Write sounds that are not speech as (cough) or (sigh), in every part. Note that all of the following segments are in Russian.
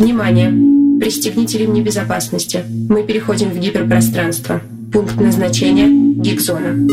Внимание! Пристегните ремни безопасности. Мы переходим в гиперпространство. Пункт назначения – гигзона.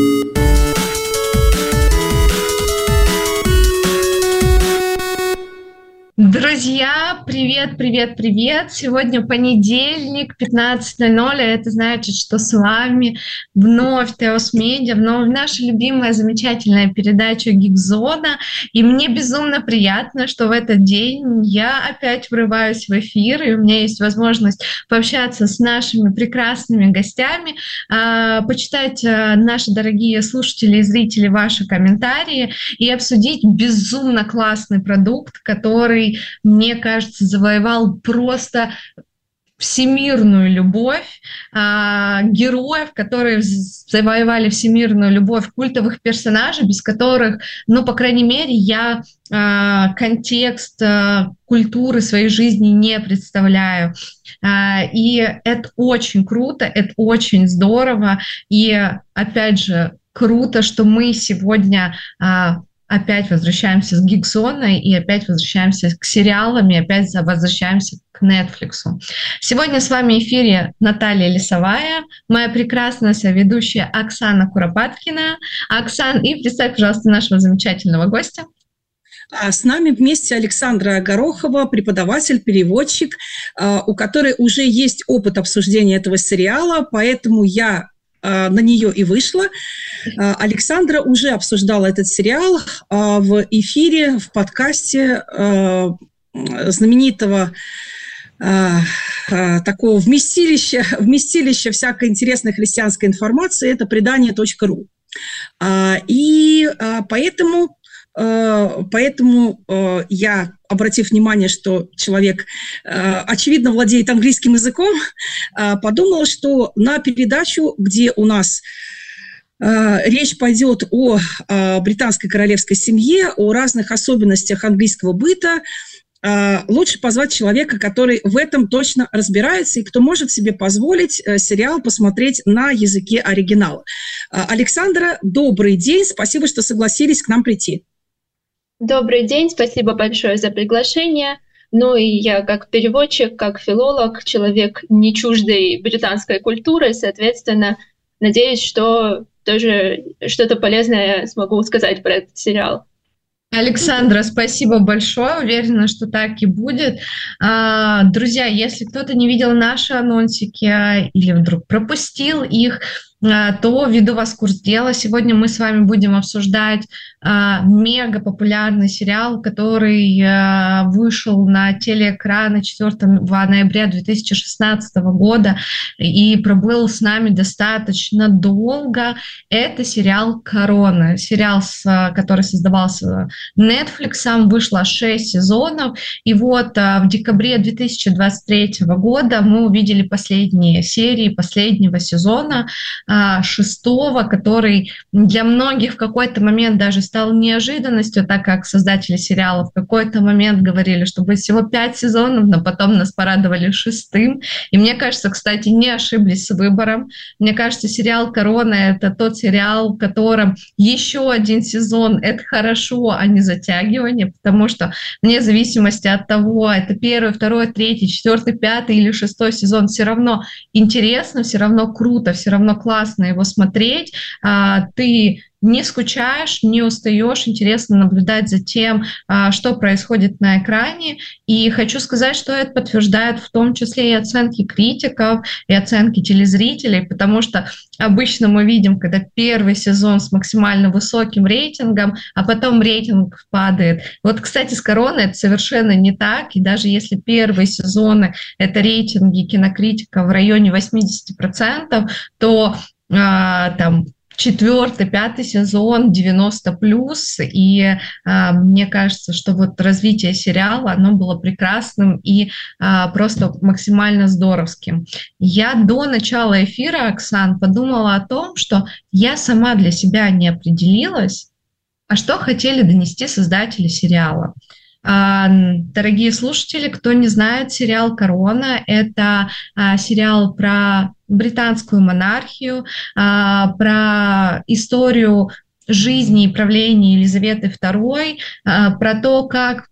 Друзья, привет, привет, привет! Сегодня понедельник, 15.00, это значит, что с вами вновь Теос Медиа, вновь наша любимая, замечательная передача Гигзона. И мне безумно приятно, что в этот день я опять врываюсь в эфир, и у меня есть возможность пообщаться с нашими прекрасными гостями, а, почитать а, наши дорогие слушатели и зрители ваши комментарии и обсудить безумно классный продукт, который мне кажется, завоевал просто всемирную любовь, а, героев, которые завоевали всемирную любовь, культовых персонажей, без которых, ну, по крайней мере, я а, контекст а, культуры своей жизни не представляю. И это очень круто, это очень здорово. И, опять же, круто, что мы сегодня опять возвращаемся с Гигзоной и опять возвращаемся к сериалам и опять возвращаемся к Netflix. Сегодня с вами в эфире Наталья Лисовая, моя прекрасная соведущая Оксана Куропаткина. Оксан, и представь, пожалуйста, нашего замечательного гостя. А с нами вместе Александра Горохова, преподаватель, переводчик, а, у которой уже есть опыт обсуждения этого сериала, поэтому я на нее и вышла. А, Александра уже обсуждала этот сериал а, в эфире, в подкасте знаменитого такого вместилища, вместилища всякой интересной христианской информации, это предание.ру. И поэтому поэтому я, обратив внимание, что человек, э, очевидно, владеет английским языком, подумала, что на передачу, где у нас Речь пойдет о британской королевской семье, о разных особенностях английского быта. Лучше позвать человека, который в этом точно разбирается и кто может себе позволить сериал посмотреть на языке оригинала. Александра, добрый день, спасибо, что согласились к нам прийти. Добрый день, спасибо большое за приглашение. Ну и я как переводчик, как филолог, человек не чуждой британской культуры, соответственно, надеюсь, что тоже что-то полезное смогу сказать про этот сериал. Александра, спасибо большое. Уверена, что так и будет. А, друзья, если кто-то не видел наши анонсики а, или вдруг пропустил их, то введу вас в курс дела. Сегодня мы с вами будем обсуждать а, мега популярный сериал, который а, вышел на телеэкраны 4 ноября 2016 года и пробыл с нами достаточно долго. Это сериал «Корона». Сериал, который создавался Netflix, вышло 6 сезонов. И вот в декабре 2023 года мы увидели последние серии последнего сезона а, шестого, который для многих в какой-то момент даже стал неожиданностью, так как создатели сериала в какой-то момент говорили, что будет всего пять сезонов, но потом нас порадовали шестым. И мне кажется, кстати, не ошиблись с выбором. Мне кажется, сериал «Корона» — это тот сериал, в котором еще один сезон — это хорошо, а не затягивание, потому что вне зависимости от того, это первый, второй, третий, четвертый, пятый или шестой сезон, все равно интересно, все равно круто, все равно классно классно его смотреть, а, ты не скучаешь, не устаешь, интересно наблюдать за тем, а, что происходит на экране. И хочу сказать, что это подтверждает в том числе и оценки критиков, и оценки телезрителей, потому что обычно мы видим, когда первый сезон с максимально высоким рейтингом, а потом рейтинг падает. Вот, кстати, с «Короной» это совершенно не так, и даже если первые сезоны — это рейтинги кинокритика в районе 80%, то а, там четвертый, пятый сезон 90 плюс, и а, мне кажется, что вот развитие сериала, оно было прекрасным и а, просто максимально здоровским. Я до начала эфира, Оксан, подумала о том, что я сама для себя не определилась, а что хотели донести создатели сериала. А, дорогие слушатели, кто не знает, сериал «Корона» — это сериал про британскую монархию, а, про историю жизни и правления Елизаветы II, про то, как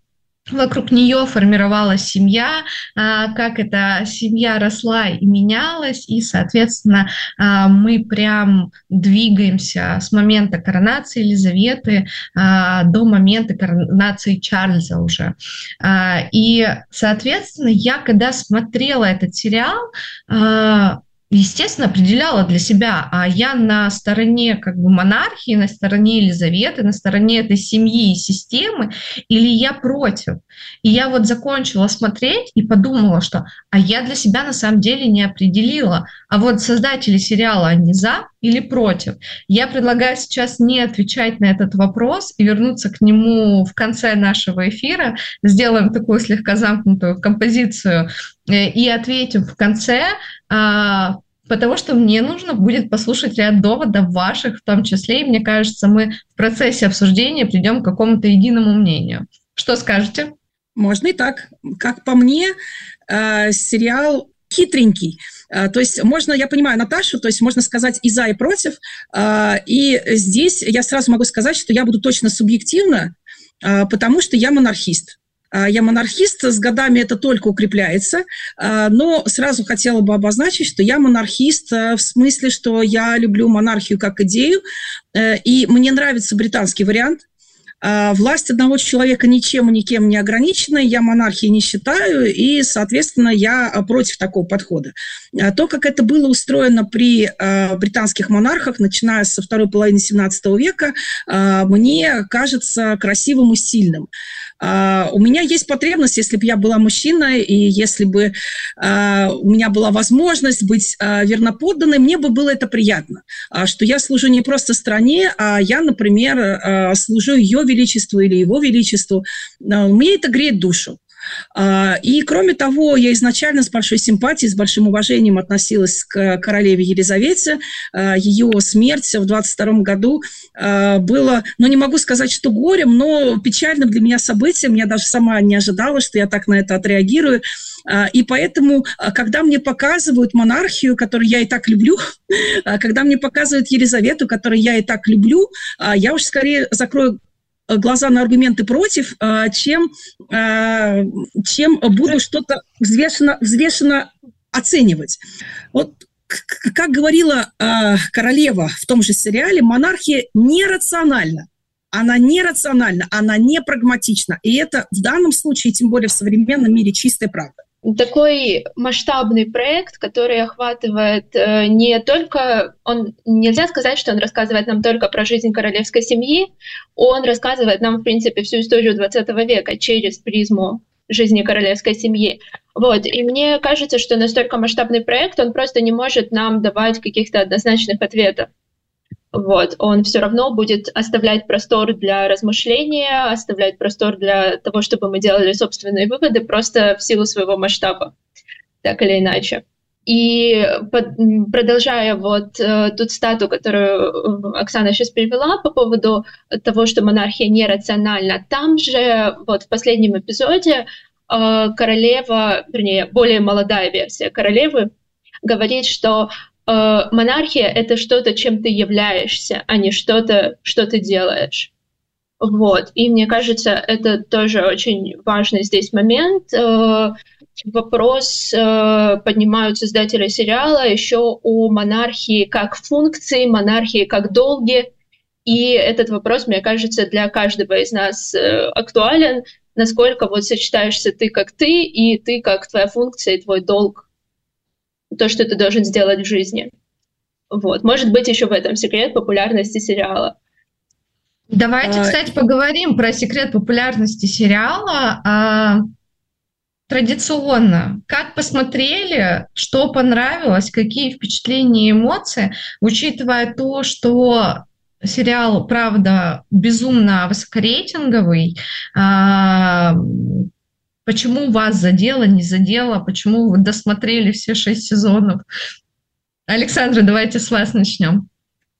вокруг нее формировалась семья, а, как эта семья росла и менялась, и, соответственно, а, мы прям двигаемся с момента коронации Елизаветы а, до момента коронации Чарльза уже. И, соответственно, я когда смотрела этот сериал, естественно, определяла для себя, а я на стороне как бы монархии, на стороне Елизаветы, на стороне этой семьи и системы, или я против. И я вот закончила смотреть и подумала, что а я для себя на самом деле не определила. А вот создатели сериала, они за или против? Я предлагаю сейчас не отвечать на этот вопрос и вернуться к нему в конце нашего эфира. Сделаем такую слегка замкнутую композицию э, и ответим в конце, а, потому что мне нужно будет послушать ряд доводов ваших в том числе, и мне кажется, мы в процессе обсуждения придем к какому-то единому мнению. Что скажете? Можно и так. Как по мне, э, сериал хитренький. Э, то есть можно, я понимаю Наташу, то есть можно сказать и за, и против. Э, и здесь я сразу могу сказать, что я буду точно субъективно, потому что я монархист. Я монархист, с годами это только укрепляется, но сразу хотела бы обозначить, что я монархист в смысле, что я люблю монархию как идею, и мне нравится британский вариант – власть одного человека ничем и никем не ограничена, я монархией не считаю, и, соответственно, я а, против такого подхода. А, то, как это было устроено при британских монархах, начиная со второй половины XVII века, мне кажется красивым и сильным. Uh, у меня есть потребность, если бы я была мужчиной, и если бы uh, у меня была возможность быть uh, верноподданной, мне бы было это приятно, что я служу не просто стране, а я, например, служу ее величеству или его величеству. Мне это греет душу. А, и, кроме того, я изначально с большой симпатией, с большим уважением относилась к королеве Елизавете. А, Ее смерть в 22 году а, было, ну, не могу сказать, что горем, но печальным для меня событием. Я даже сама не ожидала, что я так на это отреагирую. И поэтому, когда мне показывают монархию, которую я и так люблю, (laughs) когда мне показывают Елизавету, которую я и так люблю, я уж скорее закрою глаза на аргументы против, а, чем, а, чем буду что-то взвешенно, взвешенно оценивать. Вот как говорила королева в том же сериале, монархия нерациональна. Она нерациональна, она не прагматична. И это в данном случае, тем более в современном мире, чистая правда такой масштабный проект, который охватывает э, не только, он нельзя сказать, что он рассказывает нам только про жизнь королевской семьи, он рассказывает нам, в принципе, всю историю 20 века через призму жизни королевской семьи. Вот. И мне кажется, что настолько масштабный проект, он просто не может нам давать каких-то однозначных ответов вот, он все равно будет оставлять простор для размышления, оставлять простор для того, чтобы мы делали собственные выводы просто в силу своего масштаба, так или иначе. И под, продолжая вот э, ту стату, которую Оксана сейчас перевела по поводу того, что монархия нерациональна, там же вот в последнем эпизоде э, королева, вернее, более молодая версия королевы, говорит, что монархия — это что-то, чем ты являешься, а не что-то, что ты делаешь. Вот. И мне кажется, это тоже очень важный здесь момент. Э, вопрос э, поднимают создатели сериала еще о монархии как функции, монархии как долги. И этот вопрос, мне кажется, для каждого из нас актуален, насколько вот сочетаешься ты как ты, и ты как твоя функция и твой долг то, что ты должен сделать в жизни. Вот. Может быть, еще в этом секрет популярности сериала. Давайте, а, кстати, поговорим про секрет популярности сериала. А, традиционно, как посмотрели, что понравилось, какие впечатления и эмоции, учитывая то, что сериал, правда, безумно высокорейтинговый, а, Почему вас задело, не задело? Почему вы досмотрели все шесть сезонов? Александра, давайте с вас начнем.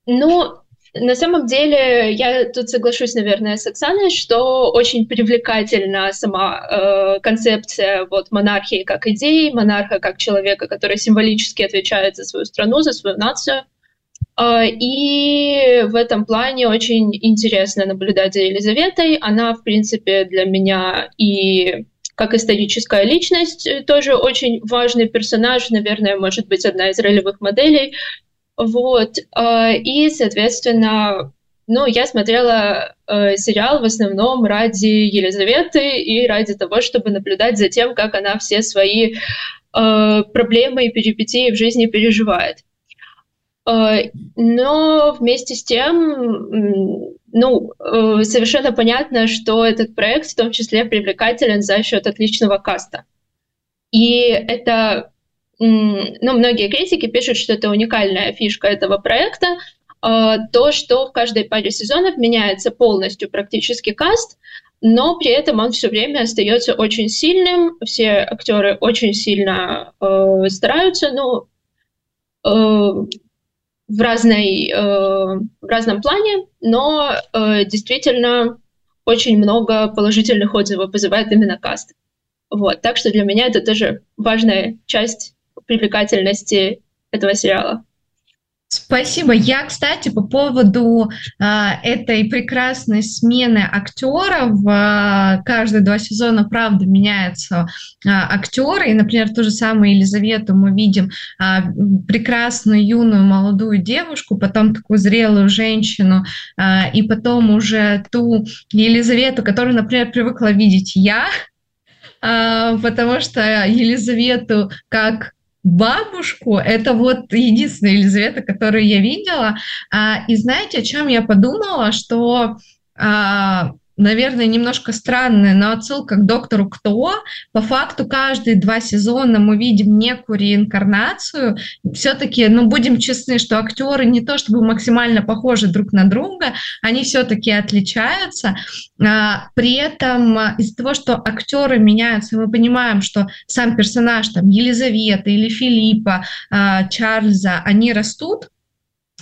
Ну, на самом деле, я тут соглашусь, наверное, с Оксаной, что очень привлекательна сама э, концепция вот монархии как идеи, монарха как человека, который символически отвечает за свою страну, за свою нацию. И в этом плане очень интересно наблюдать за Елизаветой. Она, в принципе, для меня и как историческая личность тоже очень важный персонаж, наверное, может быть, одна из ролевых моделей. Вот. И, соответственно, ну, я смотрела э, сериал в основном ради Елизаветы и ради того, чтобы наблюдать за тем, как она все свои э, проблемы и перипетии в жизни переживает. Э, но вместе с тем, ну, э, совершенно понятно, что этот проект в том числе привлекателен за счет отличного каста. И это, ну, многие критики пишут, что это уникальная фишка этого проекта, а, то, что в каждой паре сезонов меняется полностью практически каст, но при этом он все время остается очень сильным, все актеры очень сильно э, стараются, ну, э, в, разной, э, в разном плане, но э, действительно очень много положительных отзывов вызывает именно каст. Вот, так что для меня это тоже важная часть привлекательности этого сериала. Спасибо. Я, кстати, по поводу э, этой прекрасной смены актеров, э, каждые два сезона, правда, меняются э, актеры. И, например, ту же самую Елизавету мы видим э, прекрасную юную молодую девушку, потом такую зрелую женщину, э, и потом уже ту Елизавету, которую, например, привыкла видеть я, (laughs) потому что Елизавету как бабушку, это вот единственная Елизавета, которую я видела. А, и знаете, о чем я подумала, что а, наверное, немножко странная, но отсылка к доктору Кто. По факту каждые два сезона мы видим некую реинкарнацию. Все-таки, ну, будем честны, что актеры не то чтобы максимально похожи друг на друга, они все-таки отличаются. А, при этом из-за того, что актеры меняются, мы понимаем, что сам персонаж, там, Елизавета или Филиппа, а, Чарльза, они растут,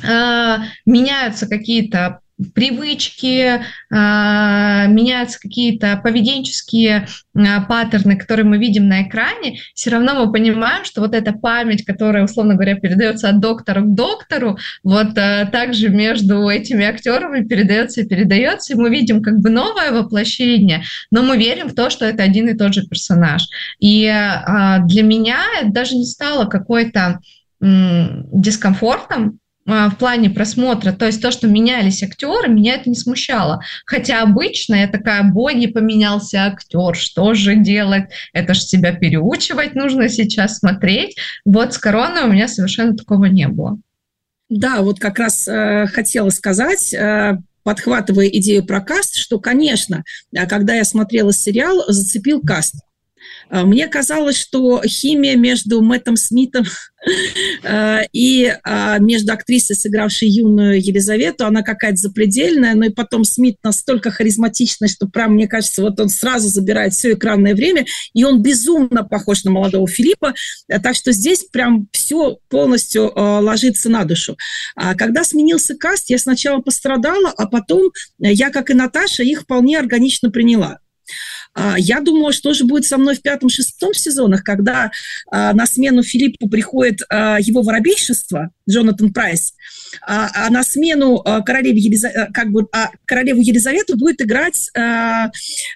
а, меняются какие-то привычки, а, меняются какие-то поведенческие а, паттерны, которые мы видим на экране, все равно мы понимаем, что вот эта память, которая, условно говоря, передается от доктора к доктору, вот а, также между этими актерами передается и передается, и мы видим как бы новое воплощение, но мы верим в то, что это один и тот же персонаж. И для меня это даже не стало какой-то дискомфортом, в плане просмотра, то есть то, что менялись актеры, меня это не смущало. Хотя обычно я такая, боги, поменялся актер, что же делать? Это же себя переучивать нужно сейчас смотреть. Вот с короной у меня совершенно такого не было. Да, вот как раз э, хотела сказать, э, подхватывая идею про каст, что, конечно, когда я смотрела сериал, зацепил каст. А, мне казалось, что химия между Мэттом Смитом а, (laughs) и а, между актрисой, сыгравшей юную Елизавету, она какая-то запредельная, но и потом Смит настолько харизматичный, что прям, мне кажется, вот он сразу забирает все экранное время, и он безумно похож на молодого Филиппа, так что здесь прям все полностью ложится на душу. Когда сменился каст, я сначала пострадала, а потом я, как и Наташа, их вполне органично приняла. А, я думала, что же будет со мной в пятом-шестом сезонах, когда а, на смену Филиппу приходит а, его воробейшество, Джонатан Прайс, а, а на смену а, королеве Елиза... Э, как бы, а, королеву Елизавету будет играть а,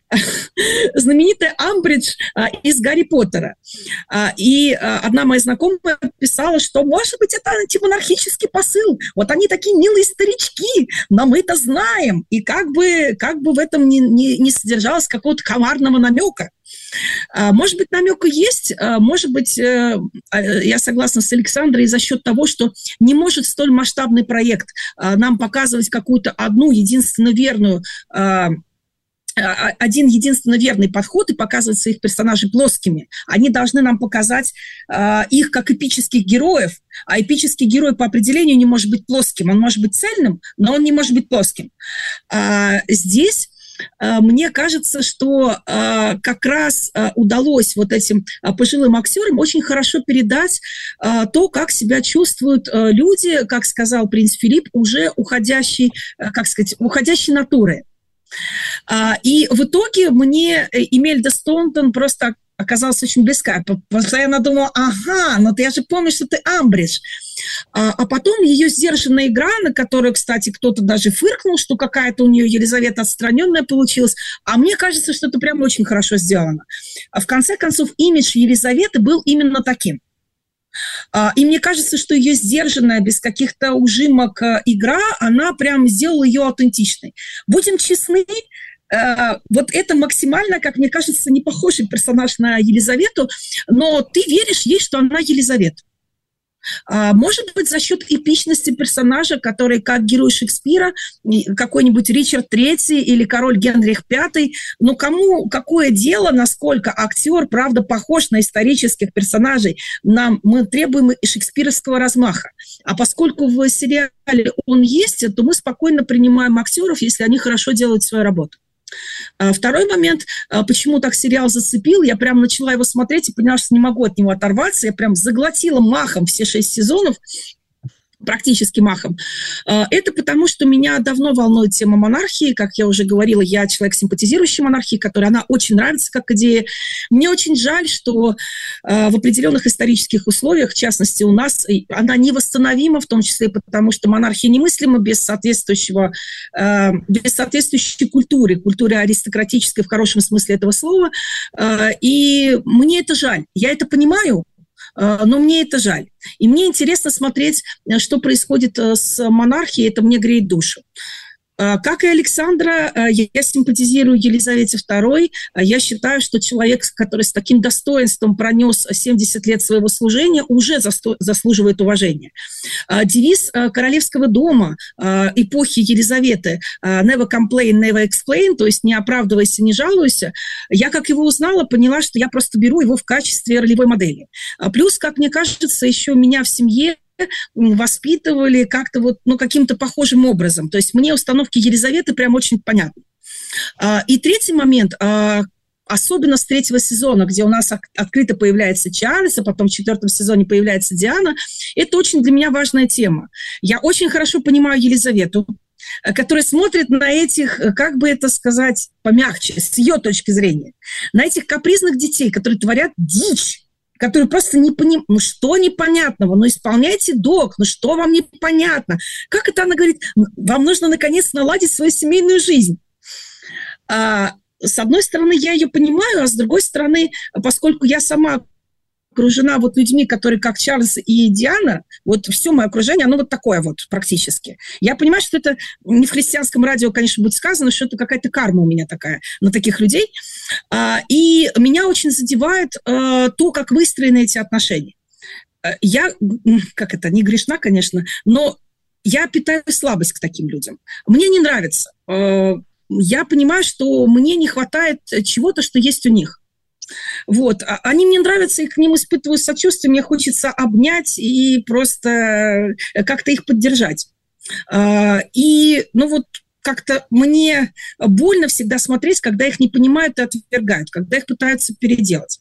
(laughs) знаменитая Амбридж а, из Гарри Поттера. А, и а, одна моя знакомая писала, что, может быть, это антимонархический посыл. Вот они такие милые старички, но мы это знаем. И как бы, как бы в этом не, не, не содержалось какого-то коварного намека. А, может быть, намек и есть, а, может быть, э, а, я согласна с Александрой за счет того, что не может столь масштабный проект нам показывать какую-то одну единственно верную один единственно верный подход и показывать своих персонажей плоскими. Они должны нам показать э, их как эпических героев, а эпический герой по определению не может быть плоским. Он может быть цельным, но он не может быть плоским. А, здесь мне кажется, что э, как раз э, удалось вот этим пожилым актерам очень хорошо передать то, как себя чувствуют люди, как сказал принц Филипп, уже уходящей, как сказать, уходящей натуры. И в итоге мне Эмельда Стонтон просто оказалась очень близка. Постоянно думала, ага, но ты, я же помню, что ты Амбридж. А, а потом ее сдержанная игра, на которую, кстати, кто-то даже фыркнул, что какая-то у нее Елизавета отстраненная получилась. А мне кажется, что это прям очень хорошо сделано. А в конце концов, имидж Елизаветы был именно таким. А, и мне кажется, что ее сдержанная, без каких-то ужимок э, игра, она прям сделала ее аутентичной. Будем честны, вот это максимально, как мне кажется, не похожий персонаж на Елизавету, но ты веришь ей, что она Елизавета. А, может быть, за счет эпичности персонажа, который как герой Шекспира, какой-нибудь Ричард Третий или король Генрих Пятый. Ну, кому какое дело, насколько актер, правда, похож на исторических персонажей? Нам, мы требуем и шекспировского размаха. А поскольку в сериале он есть, то мы спокойно принимаем актеров, если они хорошо делают свою работу. А второй момент, а, почему так сериал зацепил, я прям начала его смотреть и поняла, что не могу от него оторваться, я прям заглотила махом все шесть сезонов, практически махом. А, это потому, что меня давно волнует тема монархии. Как я уже говорила, я человек, симпатизирующий монархии, которой она очень нравится как идея. Мне очень жаль, что а, в определенных исторических условиях, в частности у нас, она невосстановима, в том числе потому, что монархия немыслима без соответствующего, а, без соответствующей культуры, культуры аристократической в хорошем смысле этого слова. И мне это жаль. Я это понимаю, но мне это жаль. И мне интересно смотреть, э, что происходит э, с монархией, это мне греет душу. А, как и Александра, а, я симпатизирую Елизавете II. А, я считаю, что человек, который с таким достоинством пронес 70 лет своего служения, уже заслуживает уважения. Девиз королевского дома эпохи Елизаветы «Never complain, never explain», то есть «не оправдывайся, не жалуйся», я, как его узнала, поняла, что я просто беру его в качестве ролевой модели. Плюс, как мне кажется, еще у меня в семье воспитывали как-то вот, ну, каким-то похожим образом. То есть мне установки Елизаветы прям очень понятны. А, и третий момент, а, особенно с третьего сезона, где у нас открыто появляется Чарльз, а потом в четвертом сезоне появляется Диана, это очень для меня важная тема. Я очень хорошо понимаю Елизавету, которая смотрит на этих, как бы это сказать, помягче, с ее точки зрения, на этих капризных детей, которые творят дичь, который просто не понимает, ну что непонятного, ну исполняйте долг, ну что вам непонятно. Как это она говорит, вам нужно наконец наладить свою семейную жизнь. А, с одной стороны, я ее понимаю, а с другой стороны, поскольку я сама окружена вот людьми, которые как Чарльз и Диана, вот все мое окружение, оно вот такое вот практически. Я понимаю, что это не в христианском радио, конечно, будет сказано, что это какая-то карма у меня такая на таких людей. А, и меня очень задевает а, то, как выстроены эти отношения. А, я, как это, не грешна, конечно, но я питаю слабость к таким людям. Мне не нравится. Я понимаю, что мне не хватает чего-то, что есть у них. Вот. А они мне нравятся, и к ним испытываю сочувствие, мне хочется обнять и просто э, как-то их поддержать. А, и, ну вот, как-то мне больно всегда смотреть, когда их не понимают и отвергают, когда их пытаются переделать.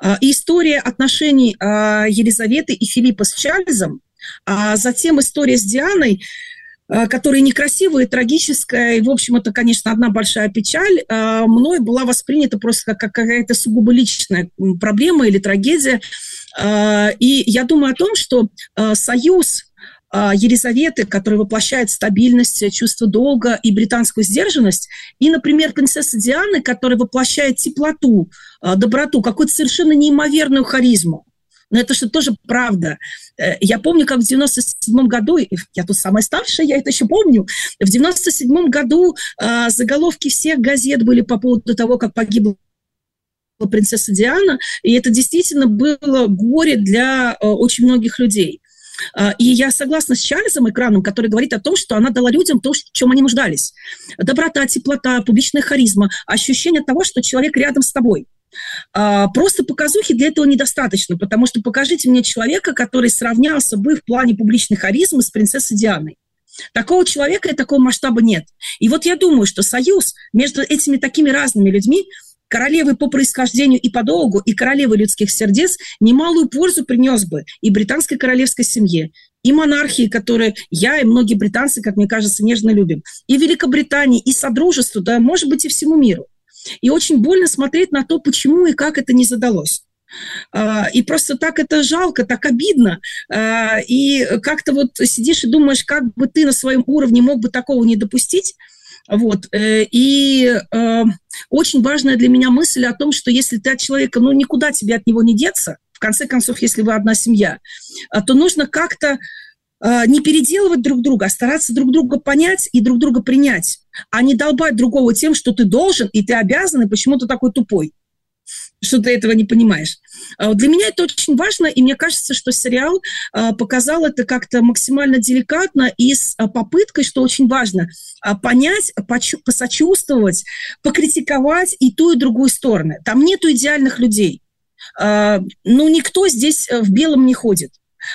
А, история отношений Елизаветы и Филиппа с Чарльзом, а затем история с Дианой – которая некрасивая, трагическая, и, в общем, это, конечно, одна большая печаль, э, мной была воспринята просто как какая-то сугубо личная проблема или трагедия. Э, и я думаю о том, что союз Елизаветы, который воплощает стабильность, чувство долга и британскую сдержанность, и, например, принцесса Дианы, которая воплощает теплоту, доброту, какую-то совершенно неимоверную харизму. Но это же тоже правда. Э, я помню, как в 97 году, я тут самая старшая, я это еще помню, в 97 году э, заголовки всех газет были по поводу того, как погибла принцесса Диана, и это действительно было горе для э, очень многих людей. Э, и я согласна с Чарльзом Экраном, который говорит о том, что она дала людям то, в чем они нуждались. Доброта, теплота, публичная харизма, ощущение того, что человек рядом с тобой – а, просто показухи для этого недостаточно, потому что покажите мне человека, который сравнялся бы в плане публичной харизмы с принцессой Дианой. Такого человека и такого масштаба нет. И вот я думаю, что союз между этими такими разными людьми, королевы по происхождению и по долгу, и королевы людских сердец, немалую пользу принес бы и британской королевской семье, и монархии, которые я и многие британцы, как мне кажется, нежно любим, и Великобритании, и Содружеству, да, может быть, и всему миру. И очень больно смотреть на то, почему и как это не задалось. А, и просто так это жалко, так обидно. А, и как-то вот сидишь и думаешь, как бы ты на своем уровне мог бы такого не допустить. Вот. Э, и э, очень важная для меня мысль о том, что если ты от человека, ну, никуда тебе от него не деться, в конце концов, если вы одна семья, а, то нужно как-то не переделывать друг друга, а стараться друг друга понять и друг друга принять, а не долбать другого тем, что ты должен и ты обязан, и почему ты такой тупой что ты этого не понимаешь. А для меня это очень важно, и мне кажется, что сериал а, показал это как-то максимально деликатно и с а, попыткой, что очень важно, понять, посочувствовать, покритиковать и ту, и другую сторону. Там нету идеальных людей. Ну, никто здесь э, в белом не ходит.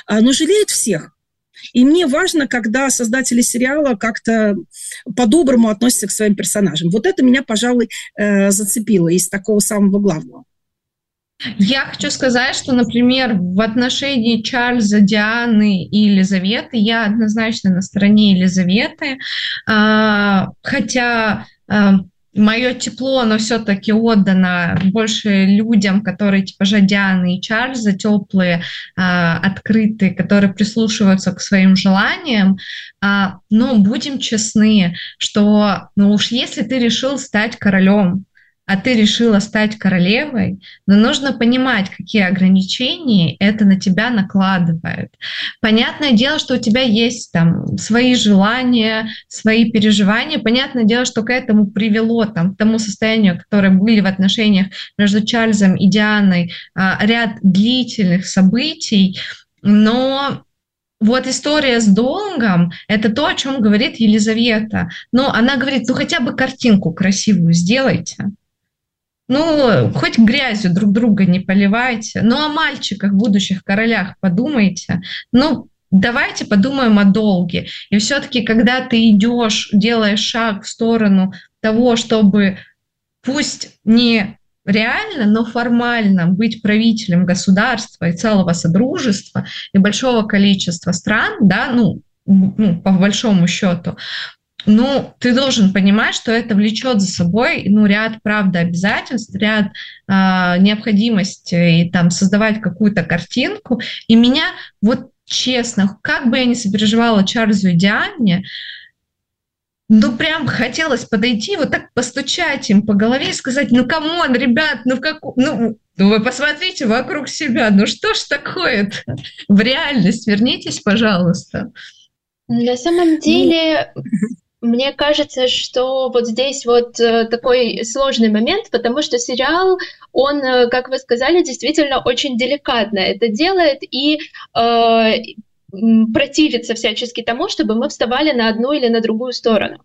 Но жалеют всех. И мне важно, когда создатели сериала как-то по-доброму относятся к своим персонажам. Вот это меня, пожалуй, э, зацепило из такого самого главного. Я хочу сказать, что, например, в отношении Чарльза, Дианы и Елизаветы я однозначно на стороне Елизаветы, а, хотя а, мое тепло, оно все-таки отдано больше людям, которые типа Жадианы и Чарльза, теплые, открытые, которые прислушиваются к своим желаниям. но будем честны, что ну уж если ты решил стать королем, а ты решила стать королевой, но нужно понимать, какие ограничения это на тебя накладывает. Понятное дело, что у тебя есть там свои желания, свои переживания. Понятное дело, что к этому привело там, к тому состоянию, которое были в отношениях между Чарльзом и Дианой, а, ряд длительных событий, но вот история с долгом – это то, о чем говорит Елизавета. Но она говорит, ну хотя бы картинку красивую сделайте. Ну, хоть грязью друг друга не поливайте. Ну, о мальчиках, будущих королях подумайте. Ну, давайте подумаем о долге. И все-таки, когда ты идешь, делаешь шаг в сторону того, чтобы пусть не реально, но формально быть правителем государства и целого содружества и большого количества стран, да, ну, ну, по большому счету, ну, ты должен понимать, что это влечет за собой, ну, ряд, правда, обязательств, ряд э, необходимости и там создавать какую-то картинку. И меня, вот честно, как бы я ни сопереживала Чарльзу и Диане, ну, прям хотелось подойти, вот так постучать им по голове и сказать, ну, come on, ребят, ну, как, ну, ну, вы посмотрите вокруг себя, ну, что ж такое-то? В реальность вернитесь, пожалуйста. На самом деле, мне кажется, что вот здесь вот э, такой сложный момент, потому что сериал, он, э, как вы сказали, действительно очень деликатно это делает и э, противится всячески тому, чтобы мы вставали на одну или на другую сторону.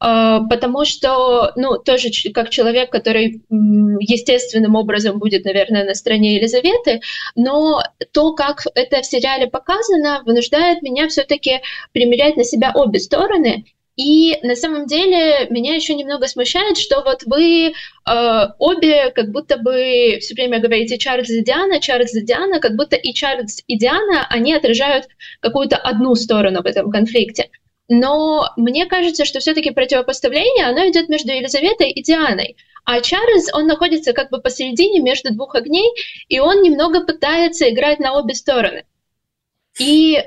Э, потому что, ну, тоже как человек, который естественным образом будет, наверное, на стороне Елизаветы, но то, как это в сериале показано, вынуждает меня все-таки примерять на себя обе стороны и на самом деле меня еще немного смущает, что вот вы э, обе как будто бы все время говорите Чарльз и Диана, Чарльз и Диана, как будто и Чарльз и Диана, они отражают какую-то одну сторону в этом конфликте. Но мне кажется, что все-таки противопоставление, оно идет между Елизаветой и Дианой. А Чарльз, он находится как бы посередине между двух огней, и он немного пытается играть на обе стороны. И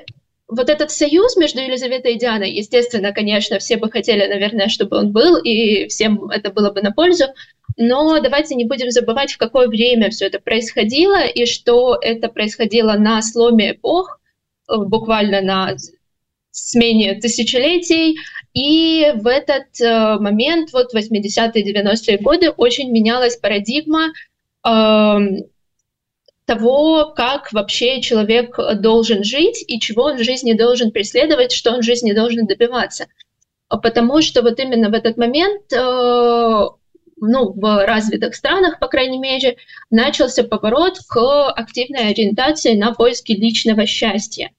вот этот союз между Елизаветой и Дианой, естественно, конечно, все бы хотели, наверное, чтобы он был, и всем это было бы на пользу, но давайте не будем забывать, в какое время все это происходило, и что это происходило на сломе эпох, э, буквально на смене тысячелетий, и в этот э, момент, вот 80-е, 90-е годы, очень менялась парадигма э, того, как вообще человек должен жить и чего он в жизни должен преследовать, что он в жизни должен добиваться. Потому что вот именно в этот момент, э, ну, в развитых странах, по крайней мере, начался поворот к активной ориентации на поиски личного счастья.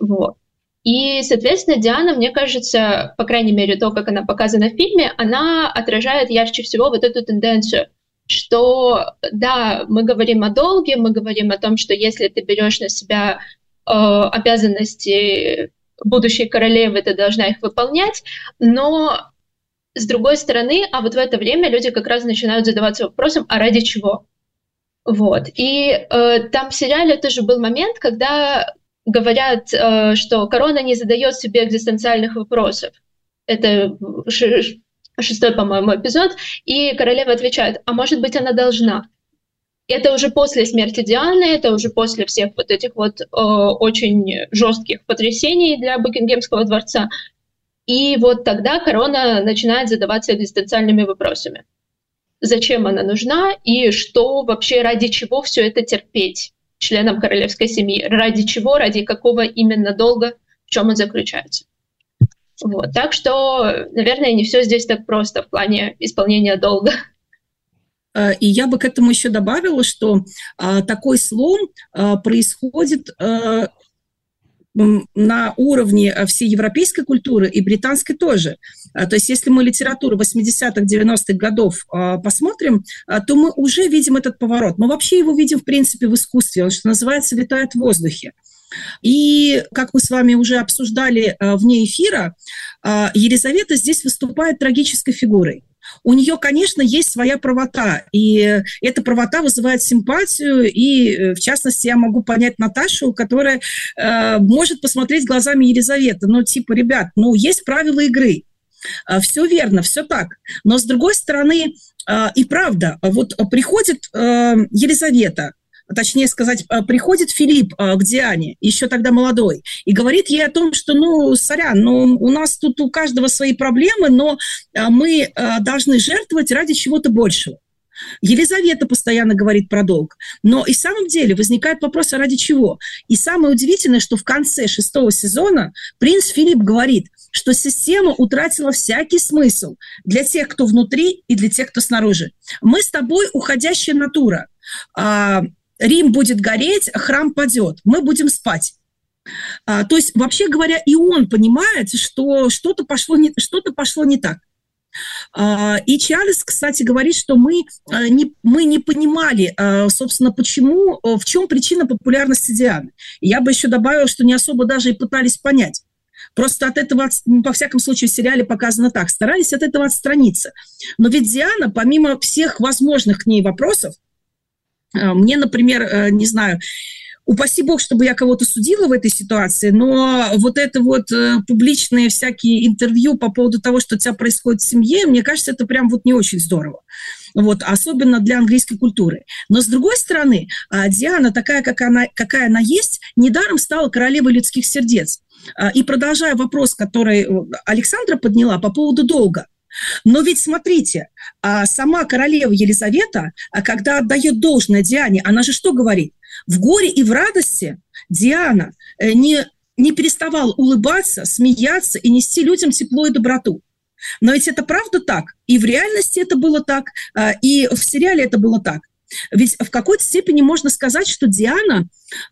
Вот. И, соответственно, Диана, мне кажется, по крайней мере, то, как она показана в фильме, она отражает ярче всего вот эту тенденцию – что да, мы говорим о долге, мы говорим о том, что если ты берешь на себя э, обязанности будущей королевы, ты должна их выполнять, но с другой стороны, а вот в это время люди как раз начинают задаваться вопросом, а ради чего? Вот. И э, там в сериале тоже был момент, когда говорят, э, что корона не задает себе экзистенциальных вопросов. Это шестой, по-моему, эпизод. И королева отвечает, а может быть, она должна. Это уже после смерти Дианы, это уже после всех вот этих вот э, очень жестких потрясений для Букингемского дворца. И вот тогда корона начинает задаваться экзистенциальными вопросами. Зачем она нужна и что вообще, ради чего все это терпеть членам королевской семьи? Ради чего, ради какого именно долга, в чем он заключается? Вот. Так что, наверное, не все здесь так просто в плане исполнения долга. Э, и я бы к этому еще добавила, что а, такой слом а, происходит а, на уровне всей европейской культуры и британской тоже. То есть если мы литературу 80-х, 90-х годов посмотрим, то мы уже видим этот поворот. Мы вообще его видим, в принципе, в искусстве. Он, что называется, летает в воздухе. И, как мы с вами уже обсуждали вне эфира, Елизавета здесь выступает трагической фигурой у нее, конечно, есть своя правота, и эта правота вызывает симпатию, и, э, в частности, я могу понять Наташу, которая э, может посмотреть глазами Елизаветы, ну, типа, ребят, ну, есть правила игры, э, все верно, все так. Но, с другой стороны, э, и правда, вот приходит Елизавета, точнее сказать, э, приходит Филипп э, к Диане, еще тогда молодой, и говорит ей о том, что, ну, сорян, ну, у нас тут у каждого свои проблемы, но э, мы должны жертвовать ради чего-то большего. Елизавета постоянно говорит про долг. Но и в самом деле возникает вопрос, а ради чего? И самое удивительное, что в конце шестого сезона принц Филипп говорит, что система утратила всякий смысл для тех, кто внутри и для тех, кто снаружи. Мы с тобой уходящая натура. А, Рим будет гореть, храм падет, мы будем спать. А, то есть, вообще говоря, и он понимает, что что-то пошло не, что-то пошло не так. А, и Чарльз, кстати, говорит, что мы а, не, мы не понимали, а, собственно, почему, в чем причина популярности Дианы. Я бы еще добавила, что не особо даже и пытались понять. Просто от этого, во всяком случае, в сериале показано так, старались от этого отстраниться. Но ведь Диана, помимо всех возможных к ней вопросов, мне, например, э, не знаю, упаси бог, чтобы я кого-то судила в этой ситуации, но вот это вот э, публичные всякие интервью по поводу того, что у тебя происходит в семье, мне кажется, это прям вот не очень здорово. Вот, особенно для английской культуры. Но, с другой стороны, Диана, такая, как она, какая она есть, недаром стала королевой людских сердец. И продолжая вопрос, который Александра подняла по поводу долга – но ведь смотрите, а сама королева Елизавета, а когда отдает должное Диане, она же что говорит? В горе и в радости Диана э, не, не переставала улыбаться, смеяться и нести людям тепло и доброту. Но ведь это правда так. И в реальности это было так, а, и в сериале это было так. Ведь в какой-то степени можно сказать, что Диана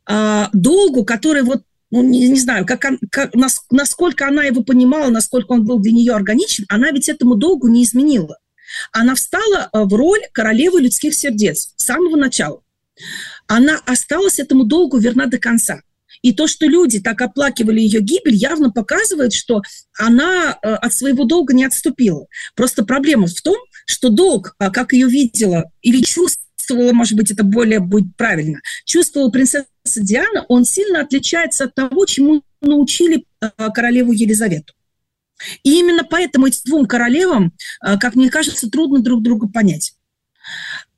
а, долгу, который вот ну, не, не знаю, как, как, насколько она его понимала, насколько он был для нее органичен, она ведь этому долгу не изменила. Она встала э, в роль королевы людских сердец с самого начала. Она осталась этому долгу верна до конца. И то, что люди так оплакивали ее гибель, явно показывает, что она э, от своего долга не отступила. Просто проблема в том, что долг, э, как ее видела или чувствовала, чувствовала, может быть, это более будет правильно, чувствовала принцесса Диана, он сильно отличается от того, чему научили э, королеву Елизавету. И именно поэтому этим двум королевам, э, как мне кажется, трудно друг друга понять.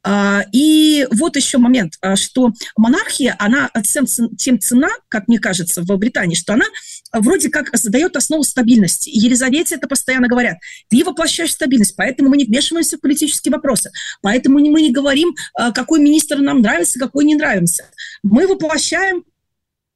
А, и вот еще момент, а, что монархия, она тем, тем цена, как мне кажется, в Британии, что она вроде как задает основу стабильности. И Елизавете это постоянно говорят. Ты воплощаешь стабильность, поэтому мы не вмешиваемся в политические вопросы. Поэтому мы не говорим, а, какой министр нам нравится, какой не нравится. Мы воплощаем,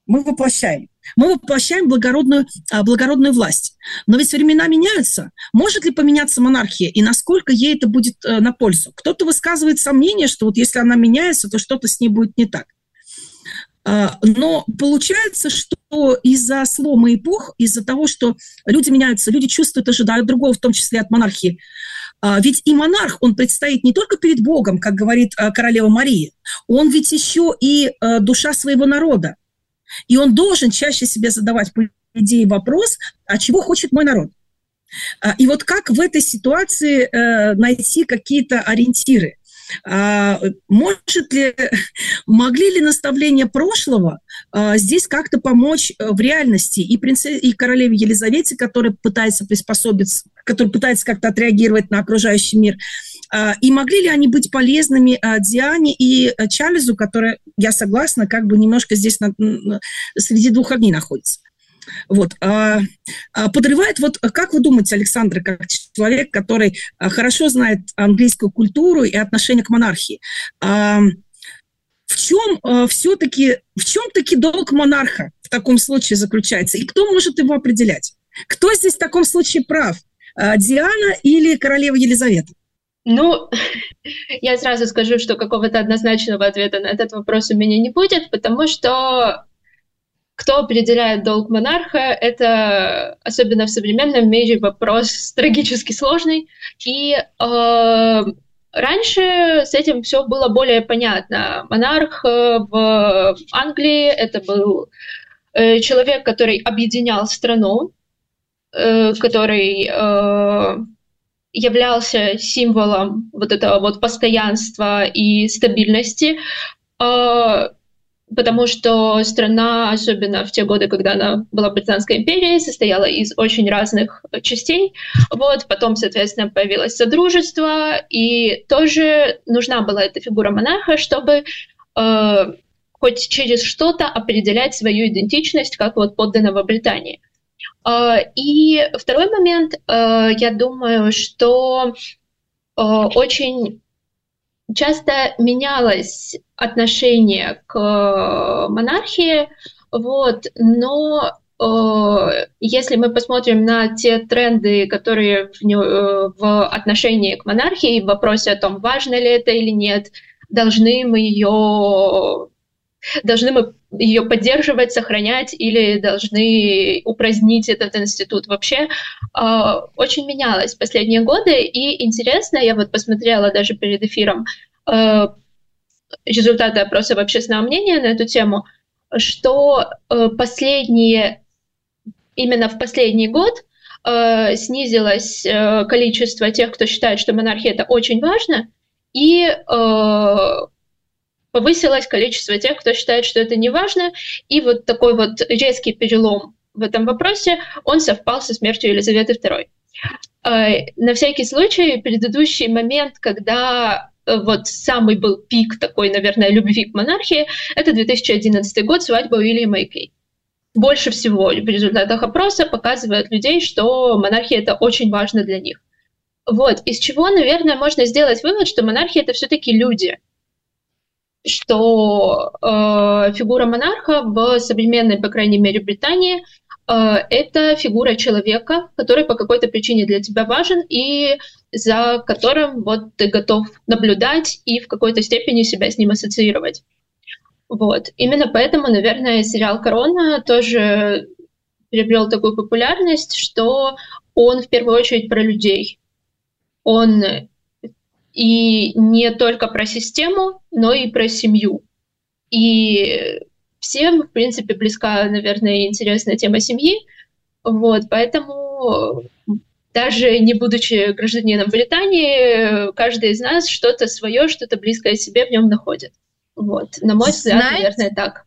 мы воплощаем. Мы воплощаем благородную, а, благородную власть. Но ведь времена меняются. Может ли поменяться монархия и насколько ей это будет э, на пользу? Кто-то высказывает сомнение, что вот если она меняется, то что-то с ней будет не так. А, но получается, что из-за слома эпох, из-за того, что люди меняются, люди чувствуют, ожидают другого, в том числе от монархии, а, ведь и монарх, он предстоит не только перед Богом, как говорит королева Мария, он ведь еще и э, душа своего народа. И он должен чаще себе задавать, по идее, вопрос, а чего хочет мой народ? И вот как в этой ситуации найти какие-то ориентиры? А, может ли, (laughs) могли ли наставления прошлого а, здесь как-то помочь э, в реальности и, принцессе, и королеве Елизавете, которая пытается приспособиться, которая пытается как-то отреагировать на окружающий мир, а, и могли ли они быть полезными Диане и э, Чарльзу, которая, я согласна, как бы немножко здесь на, среди двух огней находится? Вот. А, а, подрывает, вот как вы думаете, Александр, как человек, который а, хорошо знает английскую культуру и отношение к монархии, а, в чем а, все-таки, в чем таки долг монарха в таком случае заключается? И кто может его определять? Кто здесь в таком случае прав? А, Диана или королева Елизавета? Ну, (laughs) я сразу скажу, что какого-то однозначного ответа на этот вопрос у меня не будет, потому что кто определяет долг монарха, это, особенно в современном мире, вопрос трагически сложный. И э, раньше с этим все было более понятно. Монарх э, в Англии это был э, человек, который объединял страну, э, который э, являлся символом вот этого вот постоянства и стабильности. Э, потому что страна, особенно в те годы, когда она была Британской империей, состояла из очень разных частей. Вот, потом, соответственно, появилось Содружество, и тоже нужна была эта фигура монарха, чтобы э, хоть через что-то определять свою идентичность, как вот подданного Британии. Э, и второй момент, э, я думаю, что э, очень часто менялось отношение к э, монархии, вот, но э, если мы посмотрим на те тренды, которые в, э, в отношении к монархии, в вопросе о том, важно ли это или нет, должны мы ее должны мы ее поддерживать, сохранять или должны упразднить этот институт. Вообще э, очень менялось последние годы, и интересно, я вот посмотрела даже перед эфиром э, результаты опроса общественного мнения на эту тему, что э, последние, именно в последний год э, снизилось э, количество тех, кто считает, что монархия это очень важно, и э, повысилось количество тех, кто считает, что это не важно, и вот такой вот резкий перелом в этом вопросе, он совпал со смертью Елизаветы II. Э, на всякий случай, предыдущий момент, когда э, вот самый был пик такой, наверное, любви к монархии, это 2011 год, свадьба Уильяма и Кейт. Больше всего в результатах опроса показывают людей, что монархия это очень важно для них. Вот, из чего, наверное, можно сделать вывод, что монархия это все-таки люди – что э, фигура монарха в современной, по крайней мере, Британии э, это фигура человека, который по какой-то причине для тебя важен и за которым вот ты готов наблюдать и в какой-то степени себя с ним ассоциировать. Вот. Именно поэтому, наверное, сериал «Корона» тоже приобрел такую популярность, что он в первую очередь про людей. Он и не только про систему, но и про семью. И всем, в принципе, близка, наверное, интересная тема семьи. Вот, поэтому даже не будучи гражданином Британии, каждый из нас что-то свое, что-то близкое себе в нем находит. Вот, на мой взгляд, наверное, так.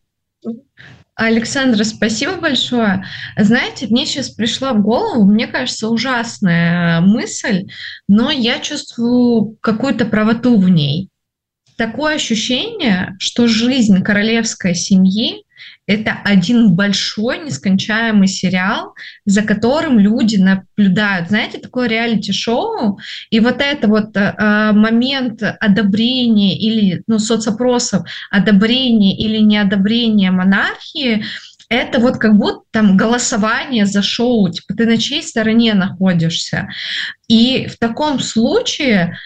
Александра, спасибо большое. Знаете, мне сейчас пришла в голову, мне кажется, ужасная мысль, но я чувствую какую-то правоту в ней. Такое ощущение, что жизнь королевской семьи это один большой нескончаемый сериал, за которым люди наблюдают. Знаете, такое реалити-шоу, и вот это вот э, момент одобрения или ну, соцопросов, одобрения или неодобрения монархии, это вот как будто там голосование за шоу, типа ты на чьей стороне находишься. И в таком случае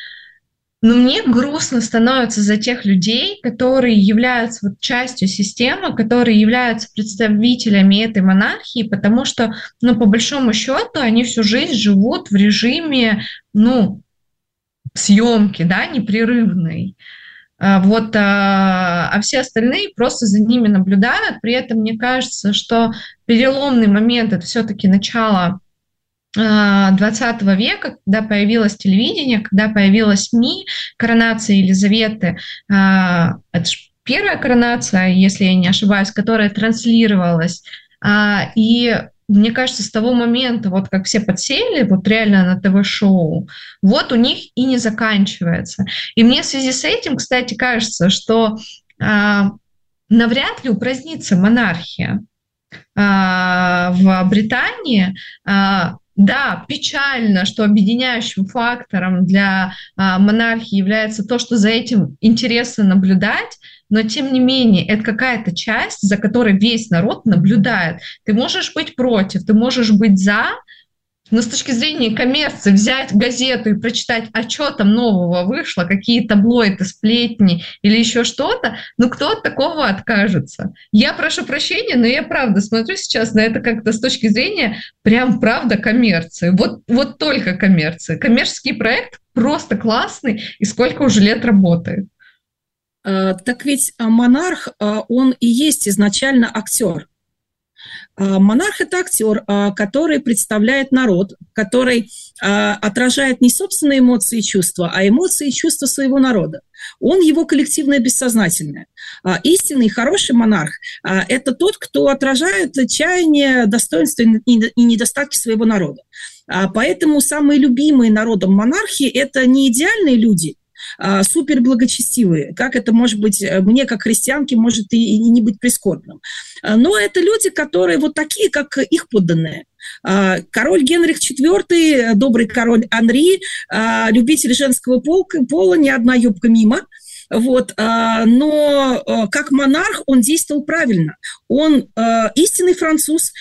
но мне грустно становится за тех людей, которые являются вот частью системы, которые являются представителями этой монархии, потому что, ну, по большому счету, они всю жизнь живут в режиме, ну, съемки, да, непрерывной. А, вот, а, а все остальные просто за ними наблюдают. При этом мне кажется, что переломный момент это все-таки начало 20 века, когда появилось телевидение, когда появилась СМИ, коронация Елизаветы, это первая коронация, если я не ошибаюсь, которая транслировалась. И мне кажется, с того момента, вот как все подсели, вот реально на ТВ-шоу, вот у них и не заканчивается. И мне в связи с этим, кстати, кажется, что а, навряд ли упразднится монархия а, в Британии. Да, печально, что объединяющим фактором для а, монархии является то, что за этим интересно наблюдать, но тем не менее это какая-то часть, за которой весь народ наблюдает. Ты можешь быть против, ты можешь быть за, но с точки зрения коммерции взять газету и прочитать, а что там нового вышло, какие таблоиды, сплетни или еще что-то, ну кто от такого откажется? Я прошу прощения, но я правда смотрю сейчас на это как-то с точки зрения прям правда коммерции. Вот, вот только коммерции. Коммерческий проект просто классный и сколько уже лет работает. А, так ведь а, монарх, а, он и есть изначально актер. А, монарх – это актер, а, который представляет народ, который а, отражает не собственные эмоции и чувства, а эмоции и чувства своего народа. Он его коллективное бессознательное. Истинный хороший монарх – это тот, кто отражает чаяния, достоинства и недостатки своего народа. Поэтому самые любимые народом монархии – это не идеальные люди – а, супер благочестивые. Как это может быть, э, мне как христианке может и, и не быть прискорбным. А, но это люди, которые вот такие, как их подданные. А, король Генрих IV, добрый король Анри, любитель женского пола, ни одна юбка мимо. Вот, но как монарх он действовал правильно. Он истинный француз,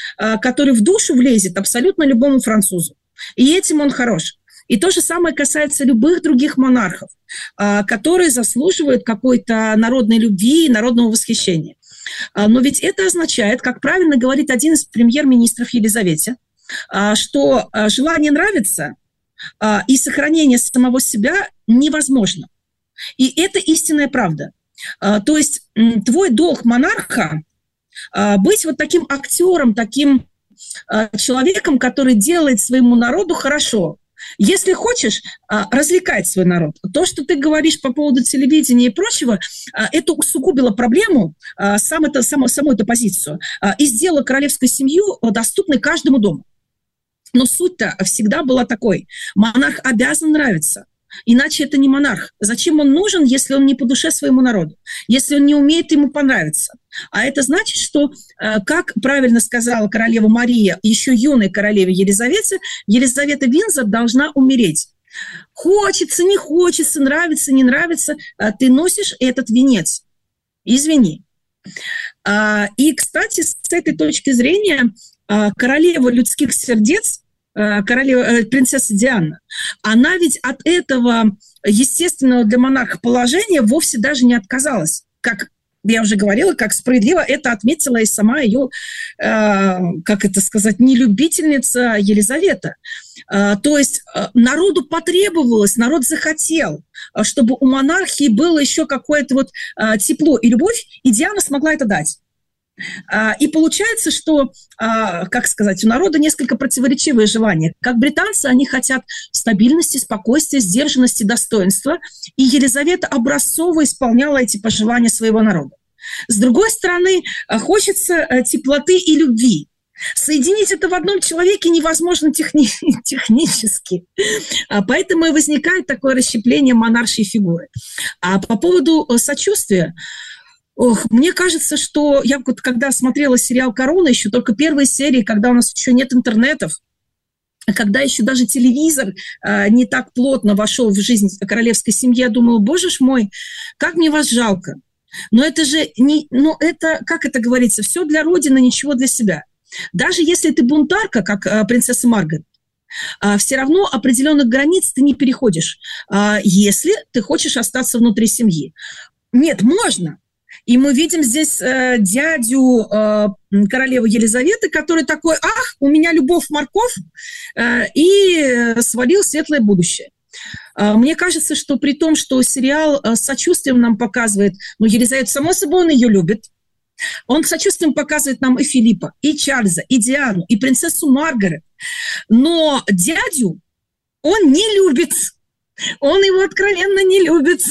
который в душу влезет абсолютно любому французу. И этим он хорош. И то же самое касается любых других монархов, а, которые заслуживают какой-то народной любви и народного восхищения. А, но ведь это означает, как правильно говорит один из премьер-министров Елизавете, а, что желание нравится и сохранение самого себя невозможно. И это истинная правда. То есть твой долг монарха быть вот таким актером, таким человеком, который делает своему народу хорошо, если хочешь а, развлекать свой народ, то, что ты говоришь по поводу телевидения и прочего, а, это усугубило проблему, а, сам это, само, саму эту позицию, и сделало королевскую семью доступной каждому дому. Но суть-то всегда была такой. Монарх обязан нравиться. Иначе это не монарх. Зачем он нужен, если он не по душе своему народу? Если он не умеет ему понравиться? А это значит, что, э, как правильно сказала королева Мария, еще юной королеве Елизавете, Елизавета Винзор должна умереть. Хочется, не хочется, нравится, не нравится, э, ты носишь этот венец. Извини. А, и, кстати, с этой точки зрения, э, королева людских сердец королева, э, принцесса Диана, она ведь от этого естественного для монарха положения вовсе даже не отказалась. Как я уже говорила, как справедливо это отметила и сама ее, э, как это сказать, нелюбительница Елизавета. Э, то есть э, народу потребовалось, народ захотел, чтобы у монархии было еще какое-то вот э, тепло и любовь, и Диана смогла это дать. А, и получается, что, а, как сказать, у народа несколько противоречивые желания. Как британцы, они хотят стабильности, спокойствия, сдержанности, достоинства. И Елизавета образцово исполняла эти пожелания своего народа. С другой стороны, а, хочется э, теплоты и любви. Соединить это в одном человеке невозможно техни- (laughs) технически. Поэтому и возникает такое расщепление монаршей фигуры. А по поводу э, сочувствия, Ох, мне кажется, что я вот когда смотрела сериал «Корона», еще только первые серии, когда у нас еще нет интернетов, когда еще даже телевизор э, не так плотно вошел в жизнь королевской семьи, я думала, боже ж мой, как мне вас жалко. Но это же не, ну это, как это говорится, все для Родины, ничего для себя. Даже если ты бунтарка, как э, принцесса Маргарет, э, все равно определенных границ ты не переходишь, э, если ты хочешь остаться внутри семьи. Нет, можно, и мы видим здесь э, дядю э, королевы Елизаветы, который такой, ах, у меня любовь морковь, э, и свалил светлое будущее. Э, мне кажется, что при том, что сериал э, с сочувствием нам показывает, ну, Елизавета, само собой, он ее любит, Он сочувствием показывает нам и Филиппа, и Чарльза, и Диану, и принцессу Маргарет. Но дядю он не любит. Он его откровенно не любит,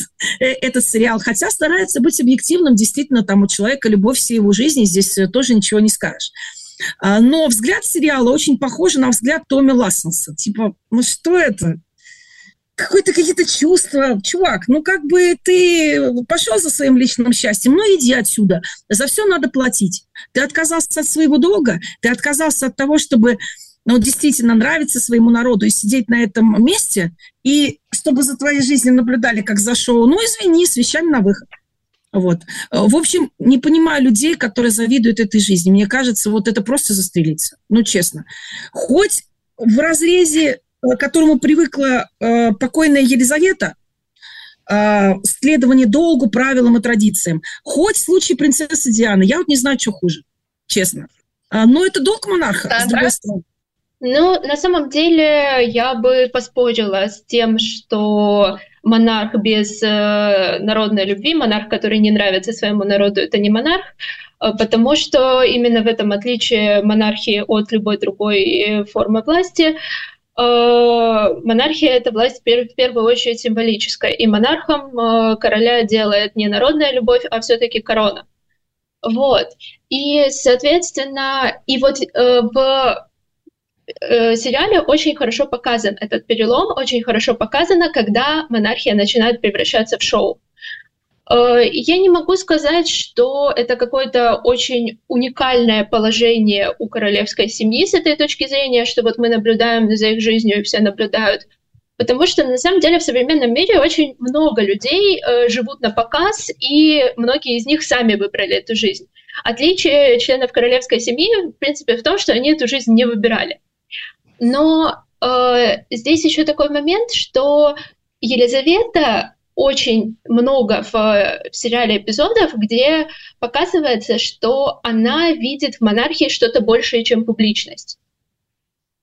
э, этот сериал. Хотя старается быть объективным. Действительно, там у человека любовь всей его жизни. Здесь э, тоже ничего не скажешь. А, но взгляд сериала очень похож на взгляд Томми Лассенса. Типа, ну что это? какое-то какие-то чувства. Чувак, ну как бы ты пошел за своим личным счастьем, ну иди отсюда. За все надо платить. Ты отказался от своего долга, ты отказался от того, чтобы ну, действительно нравиться своему народу и сидеть на этом месте, и чтобы за твоей жизнью наблюдали как за шоу, ну извини, с вещами на выход. Вот. В общем, не понимаю людей, которые завидуют этой жизни. Мне кажется, вот это просто застрелиться. Ну, честно. Хоть в разрезе к которому привыкла э, покойная Елизавета, э, следование долгу, правилам и традициям. Хоть в случае принцессы Дианы, я вот не знаю, что хуже, честно. А, но это долг монарха, да, с другой стороны. Ну, на самом деле, я бы поспорила с тем, что монарх без э, народной любви, монарх, который не нравится своему народу, это не монарх, э, потому что именно в этом отличие монархии от любой другой э, формы власти, Э, монархия — это власть в первую очередь символическая, и монархом короля делает не народная любовь, а все-таки корона. Вот. И, соответственно, и вот э, сериале очень хорошо показан этот перелом, очень хорошо показано, когда монархия начинает превращаться в шоу. Э, я не могу сказать, что это какое-то очень уникальное положение у королевской семьи с этой точки зрения, что вот мы наблюдаем за их жизнью, и все наблюдают. Потому что на самом деле в современном мире очень много людей э, живут на показ, и многие из них сами выбрали эту жизнь. Отличие членов королевской семьи, в принципе, в том, что они эту жизнь не выбирали. Но э, здесь еще такой момент, что Елизавета очень много в, в сериале эпизодов, где показывается, что она видит в монархии что-то большее, чем публичность.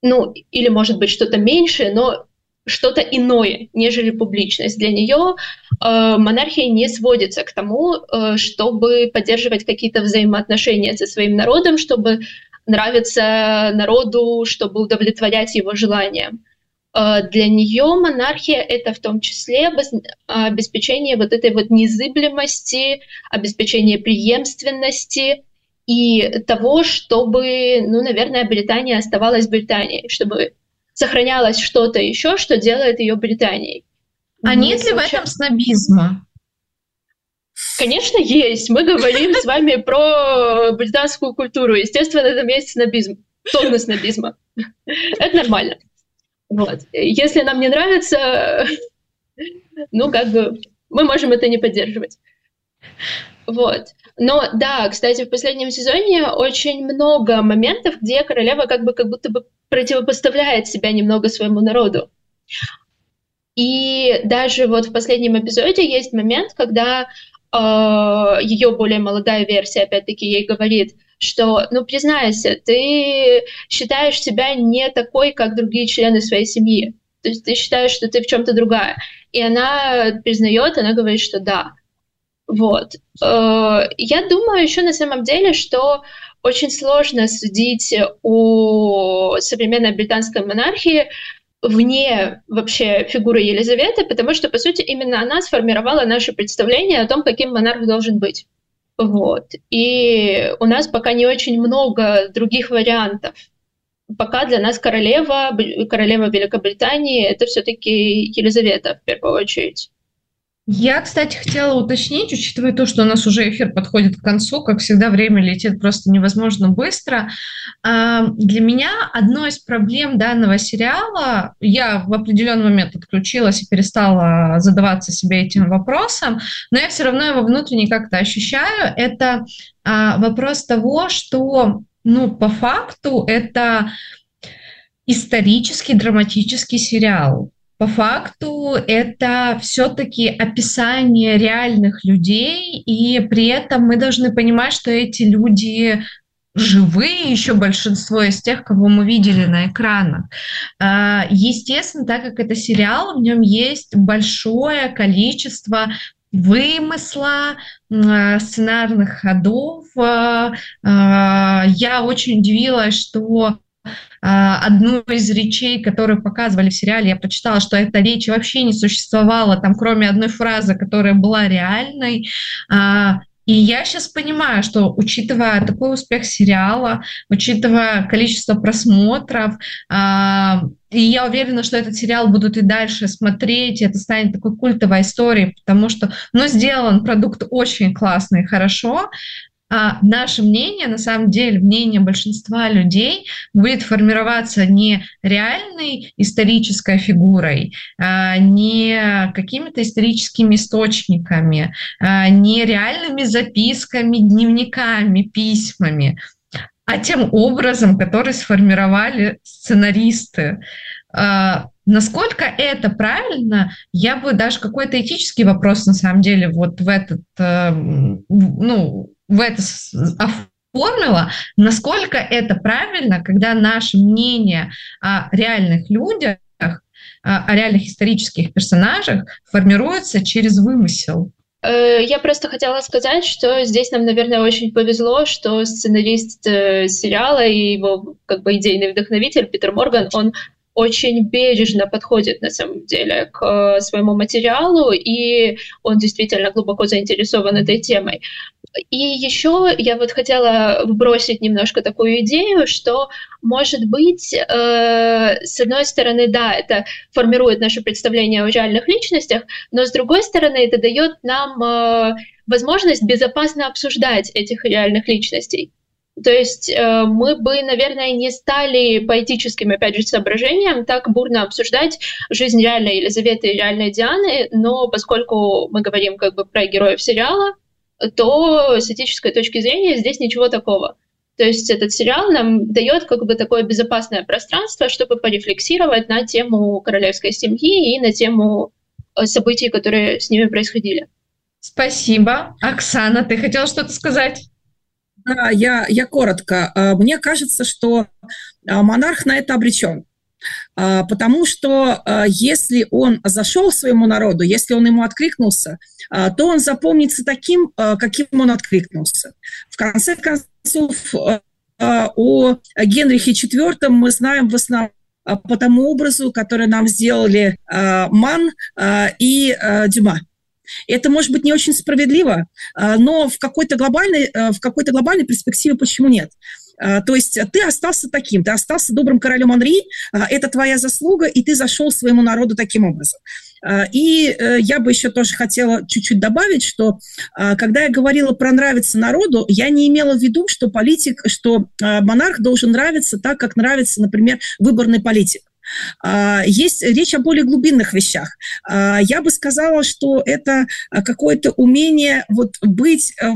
Ну, или, может быть, что-то меньшее, но что-то иное, нежели публичность. Для нее э, монархия не сводится к тому, э, чтобы поддерживать какие-то взаимоотношения со своим народом, чтобы нравиться народу, чтобы удовлетворять его желаниям. Э, для нее монархия это в том числе обеспечение вот этой вот незыблемости, обеспечение преемственности и того, чтобы, ну, наверное, Британия оставалась Британией, чтобы сохранялось что-то еще, что делает ее Британией. А Не нет ли в этом снобизма? Конечно, есть. Мы говорим с вами про британскую культуру. Естественно, там есть снобизм. Тонны снобизма. Это нормально. Вот. Если нам не нравится, ну, как бы, мы можем это не поддерживать. Вот. Но да, кстати, в последнем сезоне очень много моментов, где королева как бы как будто бы противопоставляет себя немного своему народу. И даже вот в последнем эпизоде есть момент, когда ее более молодая версия, опять-таки, ей говорит, что, ну, признайся, ты считаешь себя не такой, как другие члены своей семьи. То есть ты считаешь, что ты в чем-то другая. И она признает, она говорит, что да. Вот. Э, я думаю еще на самом деле, что очень сложно судить о современной британской монархии вне вообще фигуры Елизаветы, потому что, по сути, именно она сформировала наше представление о том, каким монарх должен быть. Вот. И у нас пока не очень много других вариантов. Пока для нас королева, королева Великобритании, это все-таки Елизавета в первую очередь. Я, кстати, хотела уточнить, учитывая то, что у нас уже эфир подходит к концу, как всегда, время летит просто невозможно быстро. А, для меня одной из проблем данного сериала, я в определенный момент отключилась и перестала задаваться себе этим вопросом, но я все равно его внутренне как-то ощущаю, это а, вопрос того, что, ну, по факту это исторический драматический сериал по факту это все-таки описание реальных людей, и при этом мы должны понимать, что эти люди живые еще большинство из тех, кого мы видели на экранах. А, естественно, так как это сериал, в нем есть большое количество вымысла, сценарных ходов. Я очень удивилась, что одну из речей, которую показывали в сериале, я прочитала, что эта речь вообще не существовала, там кроме одной фразы, которая была реальной. И я сейчас понимаю, что учитывая такой успех сериала, учитывая количество просмотров, э, и я уверена, что этот сериал будут и дальше смотреть, и это станет такой культовой историей, потому что, ну, сделан продукт очень классный, хорошо, а наше мнение, на самом деле, мнение большинства людей будет формироваться не реальной исторической фигурой, а, не какими-то историческими источниками, а, не реальными записками, дневниками, письмами, а тем образом, который сформировали сценаристы. А, насколько это правильно, я бы даже какой-то этический вопрос на самом деле вот в этот, э, ну, в это оформила, насколько это правильно, когда наше мнение о реальных людях, о реальных исторических персонажах формируется через вымысел. Э, я просто хотела сказать, что здесь нам, наверное, очень повезло, что сценарист э, сериала и его как бы идейный вдохновитель Питер Морган, он очень бережно подходит на самом деле к э, своему материалу, и он действительно глубоко заинтересован этой темой. И еще я вот хотела вбросить немножко такую идею, что, может быть, э, с одной стороны, да, это формирует наше представление о реальных личностях, но с другой стороны, это дает нам э, возможность безопасно обсуждать этих реальных личностей. То есть э, мы бы, наверное, не стали по этическим, опять же, соображениям так бурно обсуждать жизнь реальной Елизаветы и реальной Дианы, но поскольку мы говорим как бы про героев сериала, то с этической точки зрения здесь ничего такого. То есть этот сериал нам дает как бы такое безопасное пространство, чтобы порефлексировать на тему королевской семьи и на тему э, событий, которые с ними происходили. Спасибо. Оксана, ты хотела что-то сказать? Да, я, я коротко. А, мне кажется, что а, монарх на это обречен. А, потому что если он зашел своему народу, если он ему откликнулся, то он запомнится таким, каким он откликнулся. В конце концов, о Генрихе IV мы знаем в основном по тому образу, который нам сделали Ман и Дюма. Это может быть не очень справедливо, а, но в какой-то глобальной, э, в какой-то глобальной перспективе почему нет? А, то есть ты остался таким, ты остался добрым королем Анри, а, это твоя заслуга, и ты зашел своему народу таким образом. И э, я бы еще тоже хотела чуть-чуть добавить, что когда я говорила про нравится народу, я не имела в виду, что политик, что монарх должен нравиться так, как нравится, например, выборный политик. А, есть речь о более глубинных вещах. А, я бы сказала, что это какое-то умение вот быть э,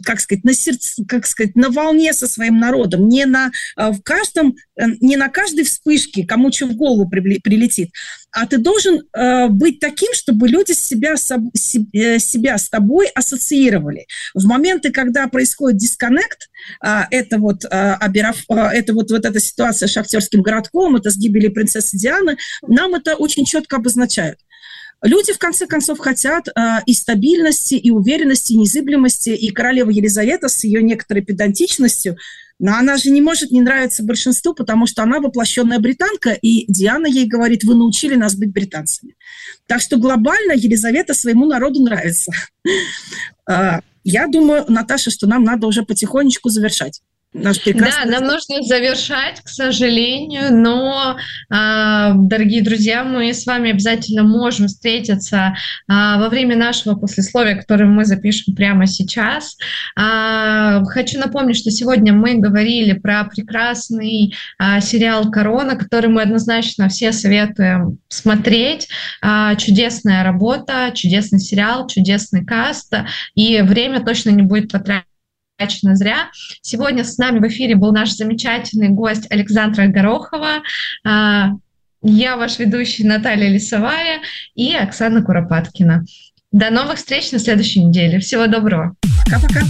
как сказать, на сердце, как сказать, на волне со своим народом, не на э, в каждом, э, не на каждой вспышке, кому что в голову прилетит, а ты должен э, быть таким, чтобы люди себя, себя с тобой ассоциировали. В моменты, когда происходит дисконнект, э, это вот, э, э, это вот, вот эта ситуация с шахтерским городком, это с гибелью принцессы Дианы, нам это очень четко обозначают. Люди, в конце концов, хотят э, и стабильности, и уверенности, и незыблемости. И королева Елизавета с ее некоторой педантичностью, но она же не может не нравиться большинству, потому что она воплощенная британка, и Диана ей говорит, вы научили нас быть британцами. Так что глобально Елизавета своему народу нравится. А, (laughs) я думаю, Наташа, что нам надо уже потихонечку завершать наш прекрасный... Да, нам нужно завершать, к сожалению, но, а, дорогие друзья, мы с вами обязательно можем встретиться а, во время нашего послесловия, которое мы запишем прямо сейчас. А, хочу напомнить, что сегодня мы говорили про прекрасный сериал «Корона», который мы однозначно все советуем смотреть. Чудесная работа, чудесный сериал, чудесный каст, и время точно не будет потрачено потрачено зря. Сегодня с нами в эфире был наш замечательный гость Александра Горохова. А, я ваш ведущий Наталья Лисовая и Оксана Куропаткина. До новых встреч на следующей неделе. Всего доброго. Пока-пока.